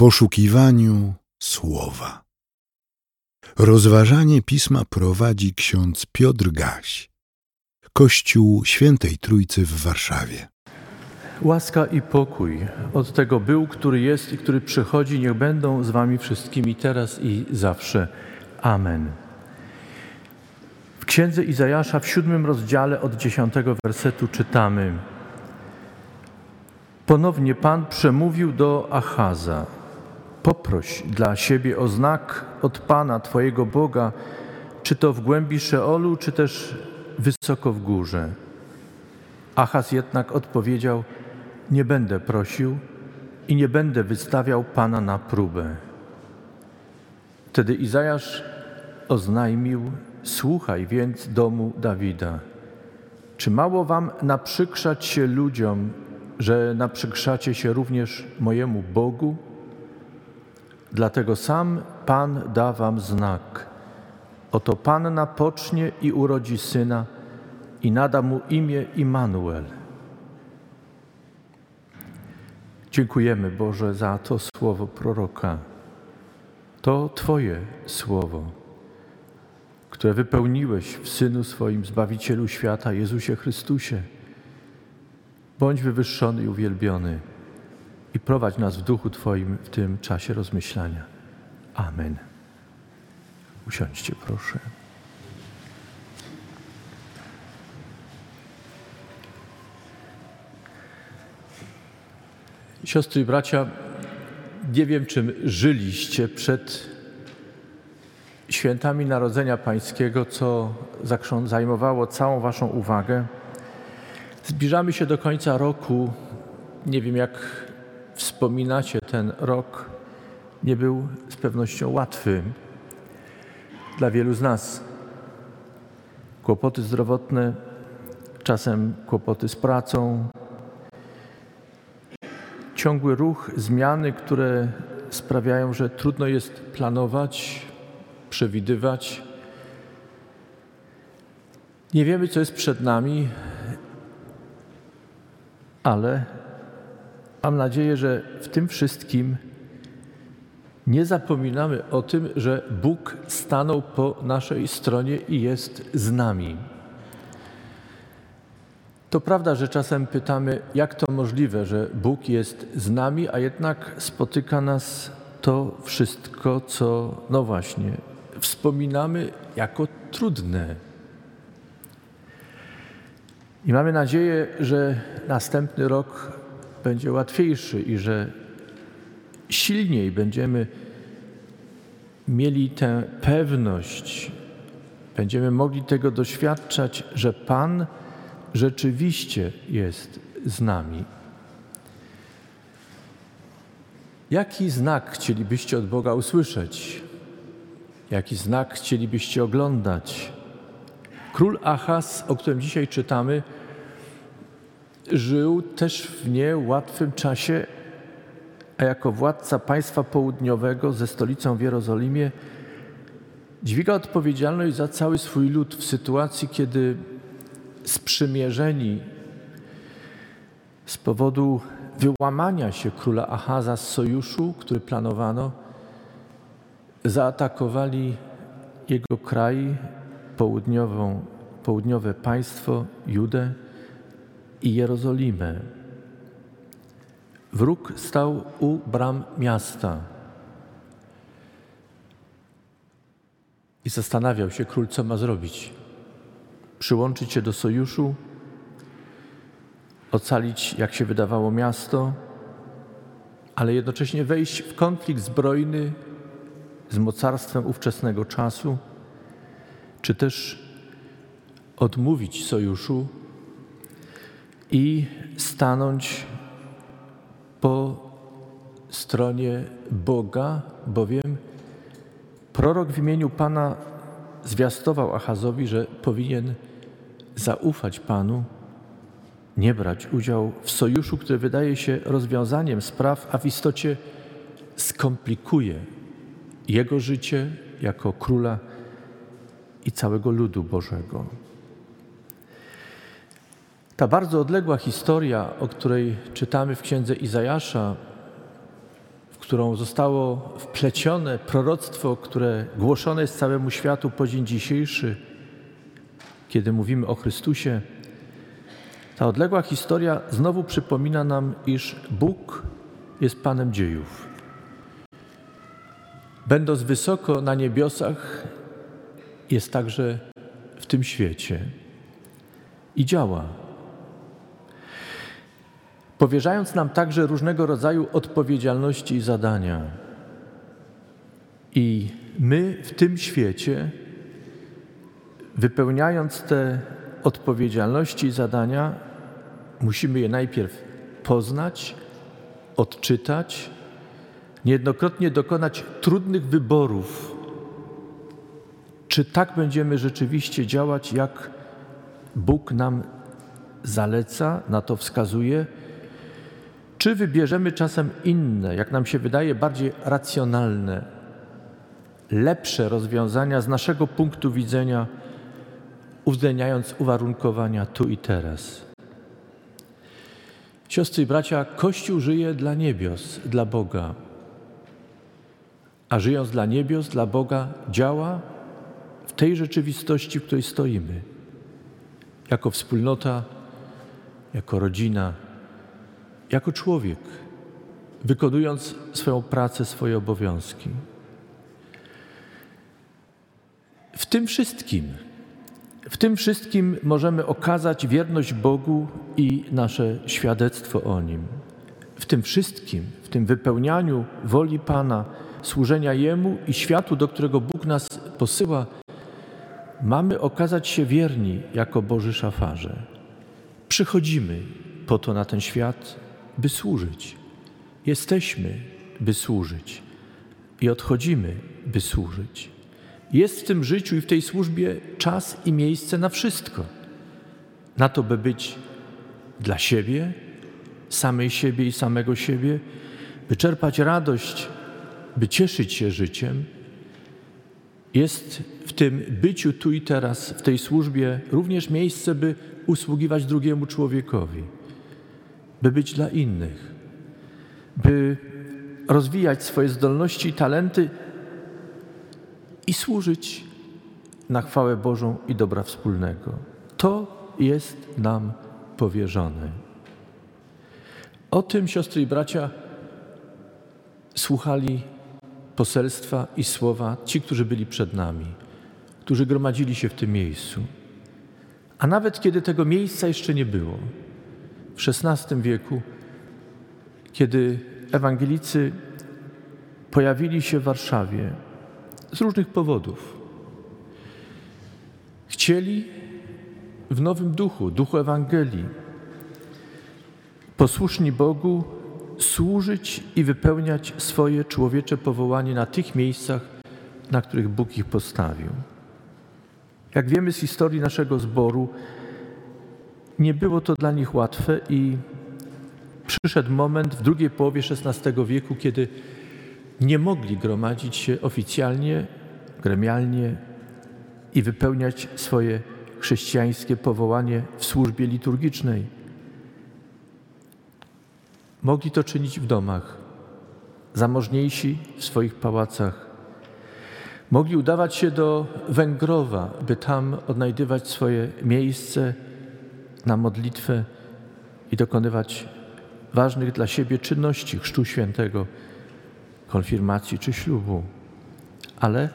poszukiwaniu słowa. Rozważanie pisma prowadzi ksiądz Piotr Gaś, Kościół Świętej Trójcy w Warszawie. Łaska i pokój od tego był, który jest i który przychodzi, niech będą z Wami wszystkimi teraz i zawsze. Amen. W księdze Izajasza w siódmym rozdziale od dziesiątego wersetu czytamy: Ponownie Pan przemówił do Achaza: Poproś dla siebie o znak od Pana Twojego Boga, czy to w głębi Szeolu, czy też wysoko w górze. Achaz jednak odpowiedział: Nie będę prosił i nie będę wystawiał Pana na próbę. Wtedy Izajasz oznajmił: Słuchaj więc domu Dawida. Czy mało wam naprzykrzać się ludziom, że naprzykrzacie się również mojemu Bogu? Dlatego sam Pan da wam znak. Oto Panna pocznie i urodzi syna i nada mu imię Immanuel. Dziękujemy Boże za to słowo proroka. To Twoje słowo, które wypełniłeś w Synu swoim, Zbawicielu świata, Jezusie Chrystusie. Bądź wywyższony i uwielbiony i prowadź nas w duchu Twoim w tym czasie rozmyślania. Amen. Usiądźcie, proszę. Siostry i bracia, nie wiem, czym żyliście przed świętami Narodzenia Pańskiego, co zajmowało całą Waszą uwagę. Zbliżamy się do końca roku. Nie wiem, jak wspominacie ten rok. Nie był z pewnością łatwy dla wielu z nas. Kłopoty zdrowotne, czasem kłopoty z pracą, ciągły ruch, zmiany, które sprawiają, że trudno jest planować, przewidywać. Nie wiemy, co jest przed nami, ale mam nadzieję, że w tym wszystkim nie zapominamy o tym, że Bóg stanął po naszej stronie i jest z nami. To prawda, że czasem pytamy, jak to możliwe, że Bóg jest z nami, a jednak spotyka nas to wszystko, co, no właśnie, wspominamy jako trudne. I mamy nadzieję, że następny rok będzie łatwiejszy i że silniej będziemy mieli tę pewność, będziemy mogli tego doświadczać, że Pan rzeczywiście jest z nami. Jaki znak chcielibyście od Boga usłyszeć? Jaki znak chcielibyście oglądać? Król Achaz, o którym dzisiaj czytamy, żył też w niełatwym czasie, a jako władca państwa południowego ze stolicą w Jerozolimie dźwiga odpowiedzialność za cały swój lud w sytuacji, kiedy sprzymierzeni z powodu wyłamania się króla Achaza z sojuszu, który planowano, zaatakowali jego kraj, południową, południowe państwo, Judę i Jerozolimę. Wróg stał u bram miasta i zastanawiał się król, co ma zrobić. Przyłączyć się do sojuszu, ocalić, jak się wydawało, miasto, ale jednocześnie wejść w konflikt zbrojny z mocarstwem ówczesnego czasu, czy też odmówić sojuszu i stanąć po stronie Boga, bowiem prorok w imieniu Pana zwiastował Achazowi, że powinien zaufać Panu, nie brać udziału w sojuszu, który wydaje się rozwiązaniem spraw, a w istocie skomplikuje jego życie jako króla i całego ludu Bożego. Ta bardzo odległa historia, o której czytamy w księdze Izajasza, którą zostało wplecione proroctwo, które głoszone jest całemu światu po dzień dzisiejszy, kiedy mówimy o Chrystusie, ta odległa historia znowu przypomina nam, iż Bóg jest Panem dziejów. Będąc wysoko na niebiosach, jest także w tym świecie i działa. Powierzając nam także różnego rodzaju odpowiedzialności i zadania. I my w tym świecie, wypełniając te odpowiedzialności i zadania, musimy je najpierw poznać, odczytać, niejednokrotnie dokonać trudnych wyborów, czy tak będziemy rzeczywiście działać, jak Bóg nam zaleca, na to wskazuje, czy wybierzemy czasem inne, jak nam się wydaje, bardziej racjonalne, lepsze rozwiązania z naszego punktu widzenia, uwzględniając uwarunkowania tu i teraz. Siostry i bracia, Kościół żyje dla niebios, dla Boga. A żyjąc dla niebios, dla Boga, działa w tej rzeczywistości, w której stoimy. Jako wspólnota, jako rodzina, jako człowiek, wykonując swoją pracę, swoje obowiązki. W tym wszystkim, w tym wszystkim możemy okazać wierność Bogu i nasze świadectwo o Nim. W tym wszystkim, w tym wypełnianiu woli Pana, służenia Jemu i światu, do którego Bóg nas posyła, mamy okazać się wierni jako Boży szafarze. Przychodzimy po to na ten świat, by służyć. Jesteśmy, by służyć i odchodzimy, by służyć. Jest w tym życiu i w tej służbie czas i miejsce na wszystko. Na to, by być dla siebie, samej siebie i samego siebie, by czerpać radość, by cieszyć się życiem. Jest w tym byciu tu i teraz, w tej służbie również miejsce, by usługiwać drugiemu człowiekowi, by być dla innych, by rozwijać swoje zdolności i talenty i służyć na chwałę Bożą i dobra wspólnego. To jest nam powierzone. O tym, siostry i bracia, słuchali poselstwa i słowa ci, którzy byli przed nami, którzy gromadzili się w tym miejscu. A nawet kiedy tego miejsca jeszcze nie było, w XVI wieku, kiedy ewangelicy pojawili się w Warszawie z różnych powodów, chcieli w nowym duchu, duchu Ewangelii, posłuszni Bogu, służyć i wypełniać swoje człowiecze powołanie na tych miejscach, na których Bóg ich postawił. Jak wiemy z historii naszego zboru, nie było to dla nich łatwe i przyszedł moment w drugiej połowie XVI wieku, kiedy nie mogli gromadzić się oficjalnie, gremialnie i wypełniać swoje chrześcijańskie powołanie w służbie liturgicznej. Mogli to czynić w domach, zamożniejsi w swoich pałacach. Mogli udawać się do Węgrowa, by tam odnajdywać swoje miejsce na modlitwę i dokonywać ważnych dla siebie czynności Chrztu Świętego, konfirmacji czy ślubu. Ale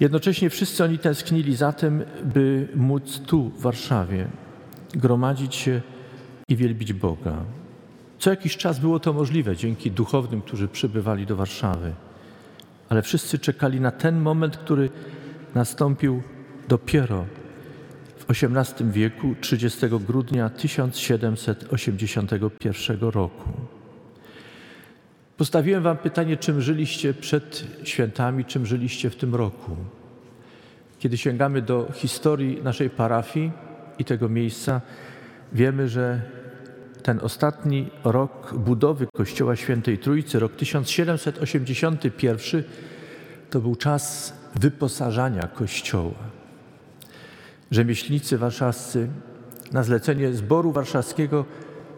jednocześnie wszyscy oni tęsknili za tym, by móc tu, w Warszawie, gromadzić się i wielbić Boga. Co jakiś czas było to możliwe dzięki duchownym, którzy przybywali do Warszawy. Ale wszyscy czekali na ten moment, który nastąpił dopiero XVIII wieku, 30 grudnia 1781 roku. Postawiłem Wam pytanie, czym żyliście przed świętami, czym żyliście w tym roku. Kiedy sięgamy do historii naszej parafii i tego miejsca, wiemy, że ten ostatni rok budowy Kościoła Świętej Trójcy, rok 1781, to był czas wyposażania Kościoła. Rzemieślnicy warszawscy na zlecenie zboru warszawskiego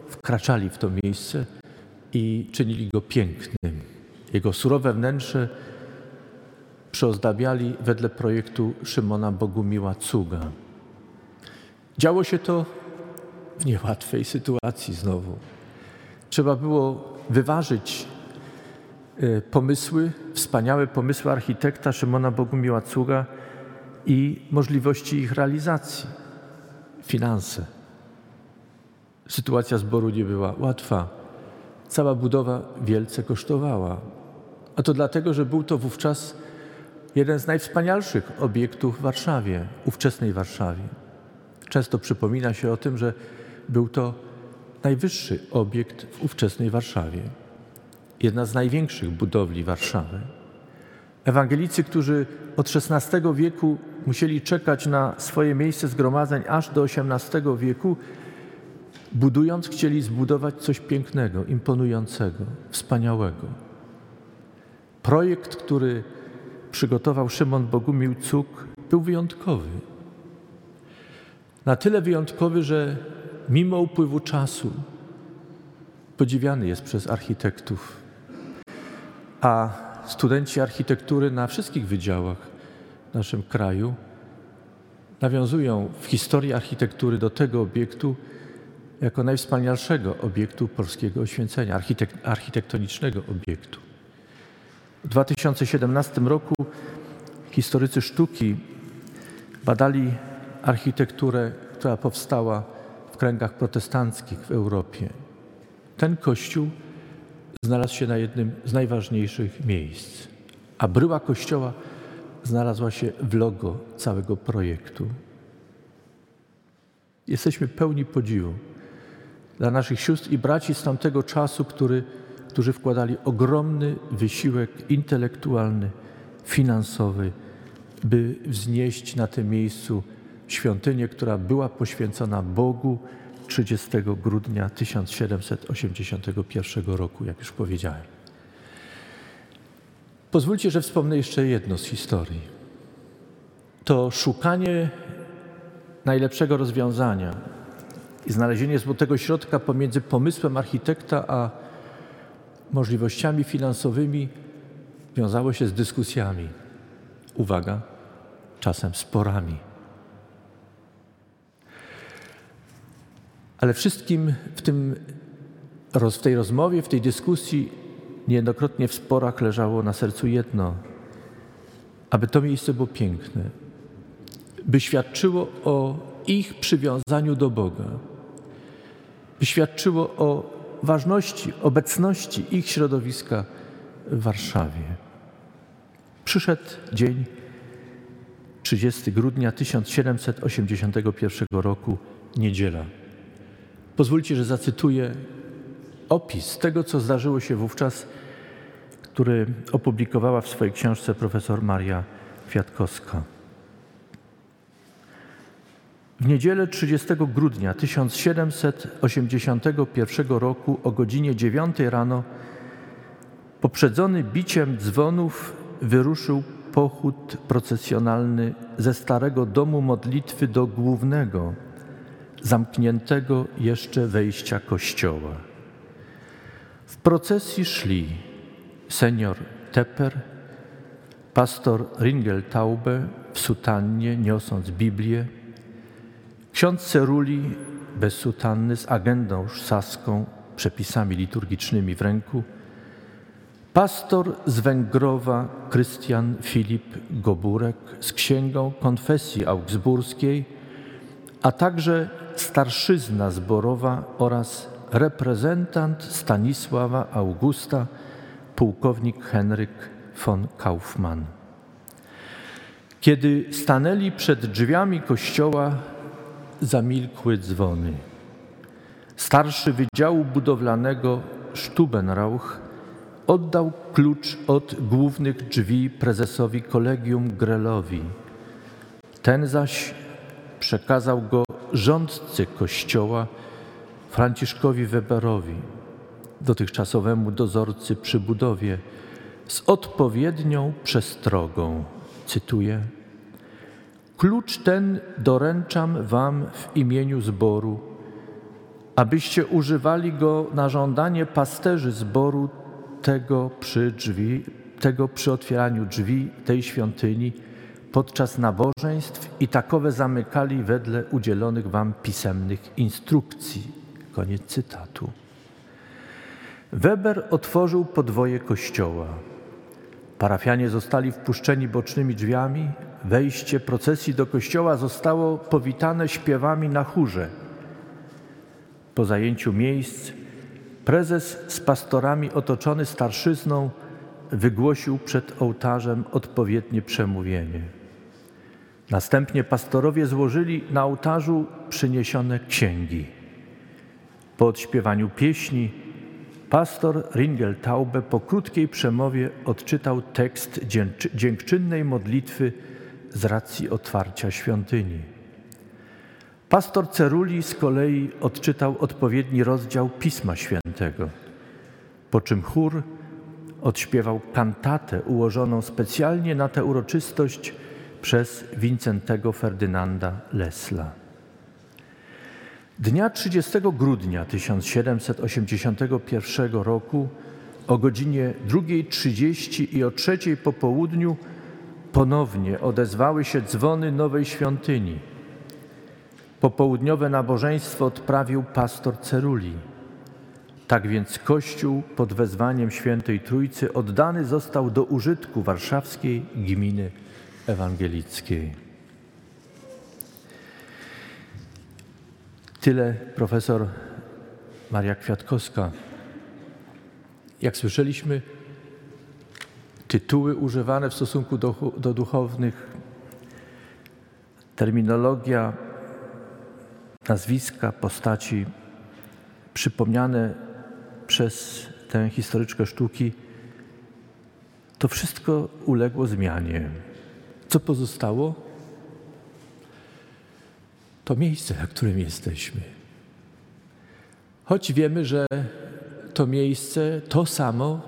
wkraczali w to miejsce, i czynili go pięknym. Jego surowe wnętrze przyozdabiali wedle projektu Szymona Bogumiła Cuga. Działo się to w niełatwej sytuacji znowu. Trzeba było wyważyć e, pomysły, wspaniałe pomysły architekta Szymona Bogumiła Cuga i możliwości ich realizacji, finanse. Sytuacja zboru nie była łatwa. Cała budowa wielce kosztowała. A to dlatego, że był to wówczas jeden z najwspanialszych obiektów w Warszawie, ówczesnej Warszawie. Często przypomina się o tym, że był to najwyższy obiekt w ówczesnej Warszawie, jedna z największych budowli Warszawy. Ewangelicy, którzy od XVI wieku musieli czekać na swoje miejsce zgromadzeń aż do XVIII wieku, budując, chcieli zbudować coś pięknego, imponującego, wspaniałego. Projekt, który przygotował Szymon Bogumił Cuk, był wyjątkowy. Na tyle wyjątkowy, że mimo upływu czasu podziwiany jest przez architektów, a studenci architektury na wszystkich wydziałach w naszym kraju nawiązują w historii architektury do tego obiektu jako najwspanialszego obiektu polskiego oświęcenia, architek architektonicznego obiektu. W 2017 roku historycy sztuki badali architekturę, która powstała w kręgach protestanckich w Europie. Ten kościół znalazł się na jednym z najważniejszych miejsc, a bryła kościoła znalazła się w logo całego projektu. Jesteśmy pełni podziwu dla naszych sióstr i braci z tamtego czasu, który, którzy wkładali ogromny wysiłek intelektualny, finansowy, by wznieść na tym miejscu świątynię, która była poświęcona Bogu 30 grudnia 1781 roku, jak już powiedziałem. Pozwólcie, że wspomnę jeszcze jedno z historii. To szukanie najlepszego rozwiązania i znalezienie złotego środka pomiędzy pomysłem architekta a możliwościami finansowymi wiązało się z dyskusjami. Uwaga, czasem sporami. Ale wszystkim w, tym, w tej rozmowie, w tej dyskusji, niejednokrotnie w sporach leżało na sercu jedno: aby to miejsce było piękne, by świadczyło o ich przywiązaniu do Boga, by świadczyło o ważności, obecności ich środowiska w Warszawie. Przyszedł dzień 30 grudnia 1781 roku, niedziela. Pozwólcie, że zacytuję opis tego, co zdarzyło się wówczas, który opublikowała w swojej książce profesor Maria Kwiatkowska. W niedzielę 30 grudnia 1781 roku o godzinie 9 rano, poprzedzony biciem dzwonów, wyruszył pochód procesjonalny ze starego domu modlitwy do głównego, zamkniętego jeszcze wejścia kościoła. W procesji szli senior Tepper, pastor Ringeltaube w sutannie niosąc Biblię, ksiądz Ceruli bez sutanny z agendą saską, przepisami liturgicznymi w ręku, pastor z Węgrowa Krystian Filip Goburek z księgą konfesji augsburskiej, a także starszyzna zborowa oraz reprezentant Stanisława Augusta, pułkownik Henryk von Kaufmann. Kiedy stanęli przed drzwiami kościoła, zamilkły dzwony. Starszy Wydziału Budowlanego Stubenrauch oddał klucz od głównych drzwi prezesowi kolegium Grelowi. Ten zaś przekazał go rządcy kościoła Franciszkowi Weberowi, dotychczasowemu dozorcy przy budowie, z odpowiednią przestrogą. Cytuję: Klucz ten doręczam Wam w imieniu zboru, abyście używali go na żądanie pasterzy zboru tego przy drzwi, tego przy otwieraniu drzwi tej świątyni podczas nabożeństw i takowe zamykali wedle udzielonych wam pisemnych instrukcji. Koniec cytatu. Weber otworzył podwoje kościoła. Parafianie zostali wpuszczeni bocznymi drzwiami. Wejście procesji do kościoła zostało powitane śpiewami na chórze. Po zajęciu miejsc prezes z pastorami otoczony starszyzną wygłosił przed ołtarzem odpowiednie przemówienie. Następnie pastorowie złożyli na ołtarzu przyniesione księgi. Po odśpiewaniu pieśni pastor Ringeltaube po krótkiej przemowie odczytał tekst dziękczynnej modlitwy z racji otwarcia świątyni. Pastor Ceruli z kolei odczytał odpowiedni rozdział Pisma Świętego, po czym chór odśpiewał kantatę ułożoną specjalnie na tę uroczystość przez Wincentego Ferdynanda Lesla. Dnia 30 grudnia 1781 roku o godzinie 2.30 i o 3 po południu ponownie odezwały się dzwony nowej świątyni. Popołudniowe nabożeństwo odprawił pastor Ceruli. Tak więc Kościół pod wezwaniem Świętej Trójcy oddany został do użytku warszawskiej gminy ewangelickiej. Tyle profesor Maria Kwiatkowska. Jak słyszeliśmy, tytuły używane w stosunku do, do duchownych, terminologia, nazwiska, postaci przypomniane przez tę historyczkę sztuki, to wszystko uległo zmianie. Co pozostało? To miejsce, na którym jesteśmy. Choć wiemy, że to miejsce, to samo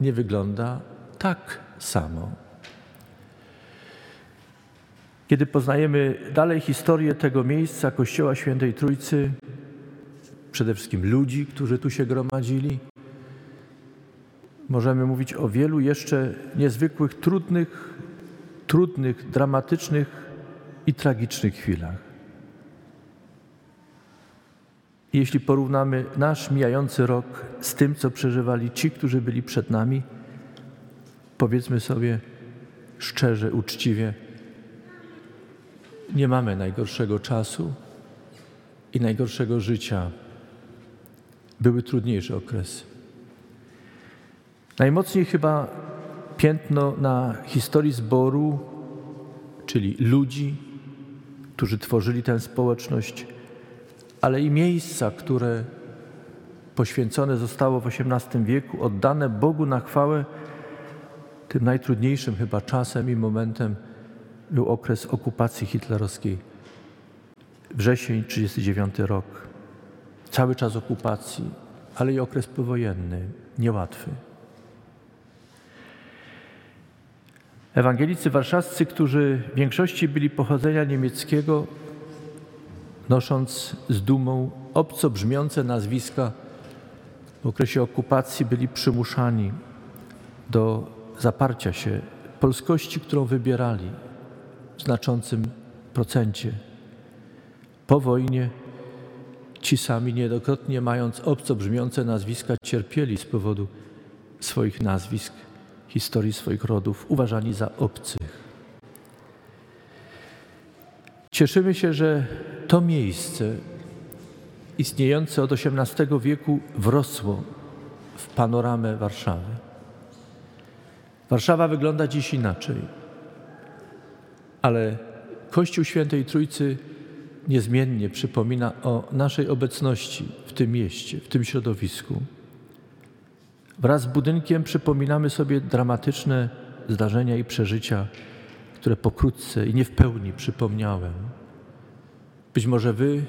nie wygląda tak samo. Kiedy poznajemy dalej historię tego miejsca, Kościoła Świętej Trójcy, przede wszystkim ludzi, którzy tu się gromadzili, możemy mówić o wielu jeszcze niezwykłych, trudnych, trudnych, dramatycznych i tragicznych chwilach. Jeśli porównamy nasz mijający rok z tym, co przeżywali ci, którzy byli przed nami, powiedzmy sobie szczerze, uczciwie, nie mamy najgorszego czasu i najgorszego życia. Były trudniejsze okresy. Najmocniej chyba piętno na historii zboru, czyli ludzi, którzy tworzyli tę społeczność, ale i miejsca, które poświęcone zostało w XVIII wieku, oddane Bogu na chwałę, tym najtrudniejszym chyba czasem i momentem był okres okupacji hitlerowskiej. Wrzesień 1939 rok. Cały czas okupacji, ale i okres powojenny, niełatwy. Ewangelicy warszawscy, którzy w większości byli pochodzenia niemieckiego, nosząc z dumą obco brzmiące nazwiska, w okresie okupacji byli przymuszani do zaparcia się polskości, którą wybierali w znaczącym procencie. Po wojnie ci sami niejednokrotnie mając obco brzmiące nazwiska cierpieli z powodu swoich nazwisk, historii swoich rodów, uważani za obcych. Cieszymy się, że to miejsce istniejące od XVIII wieku wrosło w panoramę Warszawy. Warszawa wygląda dziś inaczej, ale Kościół Świętej Trójcy niezmiennie przypomina o naszej obecności w tym mieście, w tym środowisku. Wraz z budynkiem przypominamy sobie dramatyczne zdarzenia i przeżycia, które pokrótce i nie w pełni przypomniałem. Być może Wy,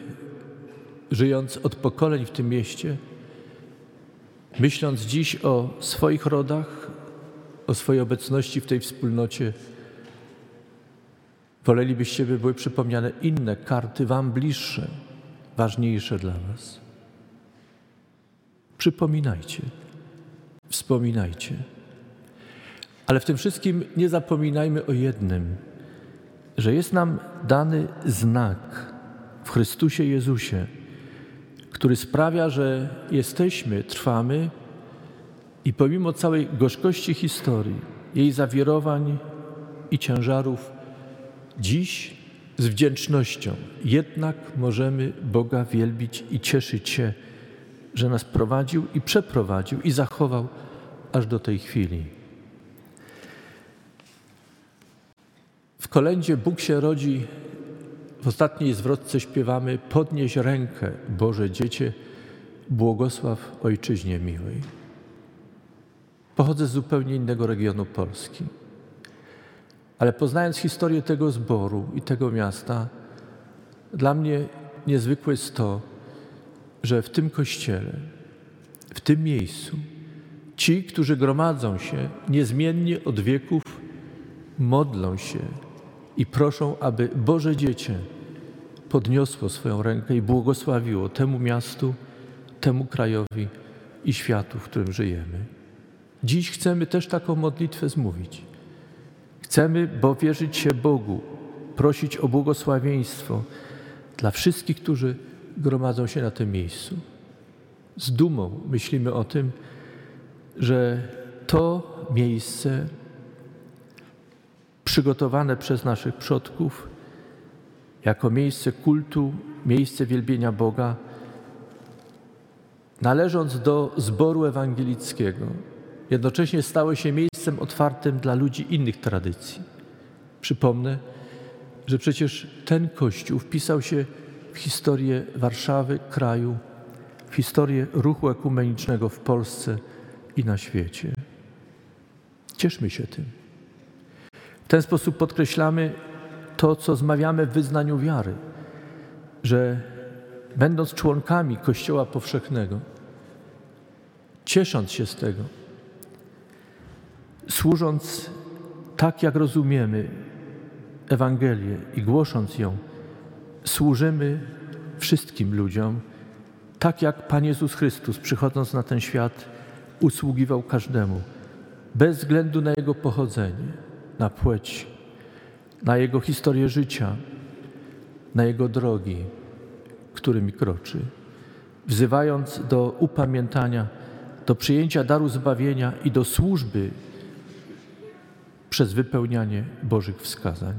żyjąc od pokoleń w tym mieście, myśląc dziś o swoich rodach, o swojej obecności w tej wspólnocie, wolelibyście, by były przypomniane inne karty Wam bliższe, ważniejsze dla Was. Przypominajcie, wspominajcie. Ale w tym wszystkim nie zapominajmy o jednym, że jest nam dany znak w Chrystusie Jezusie, który sprawia, że jesteśmy, trwamy i pomimo całej gorzkości historii, jej zawirowań i ciężarów, dziś z wdzięcznością jednak możemy Boga wielbić i cieszyć się, że nas prowadził i przeprowadził i zachował aż do tej chwili. W kolędzie Bóg się rodzi, w ostatniej zwrotce śpiewamy Podnieś rękę, Boże Dziecię, błogosław Ojczyźnie miłej. Pochodzę z zupełnie innego regionu Polski. Ale poznając historię tego zboru i tego miasta, dla mnie niezwykłe jest to, że w tym kościele, w tym miejscu, ci, którzy gromadzą się niezmiennie od wieków, modlą się i proszą, aby Boże Dziecię podniosło swoją rękę i błogosławiło temu miastu, temu krajowi i światu, w którym żyjemy. Dziś chcemy też taką modlitwę zmówić. Chcemy, bo wierzyć się Bogu, prosić o błogosławieństwo dla wszystkich, którzy gromadzą się na tym miejscu. Z dumą myślimy o tym, że to miejsce przygotowane przez naszych przodków jako miejsce kultu, miejsce wielbienia Boga, należąc do zboru ewangelickiego, jednocześnie stały się miejscem otwartym dla ludzi innych tradycji. Przypomnę, że przecież ten kościół wpisał się w historię Warszawy, kraju, w historię ruchu ekumenicznego w Polsce i na świecie. Cieszmy się tym. W ten sposób podkreślamy to, co zmawiamy w wyznaniu wiary, że będąc członkami Kościoła Powszechnego, ciesząc się z tego, służąc tak, jak rozumiemy Ewangelię i głosząc ją, służymy wszystkim ludziom, tak jak Pan Jezus Chrystus, przychodząc na ten świat, usługiwał każdemu, bez względu na jego pochodzenie, na płeć, na jego historię życia, na jego drogi, którymi kroczy, wzywając do upamiętania, do przyjęcia daru zbawienia i do służby przez wypełnianie Bożych wskazań.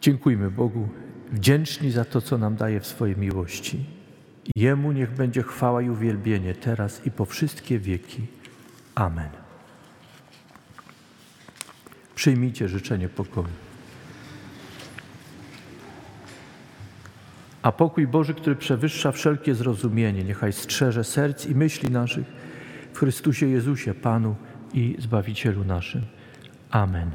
Dziękujmy Bogu, wdzięczni za to, co nam daje w swojej miłości. Jemu niech będzie chwała i uwielbienie teraz i po wszystkie wieki. Amen. Przyjmijcie życzenie pokoju. A pokój Boży, który przewyższa wszelkie zrozumienie, niechaj strzeże serc i myśli naszych w Chrystusie Jezusie, Panu i Zbawicielu naszym. Amen.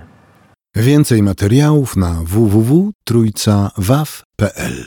Więcej materiałów na www.trójcawaw.pl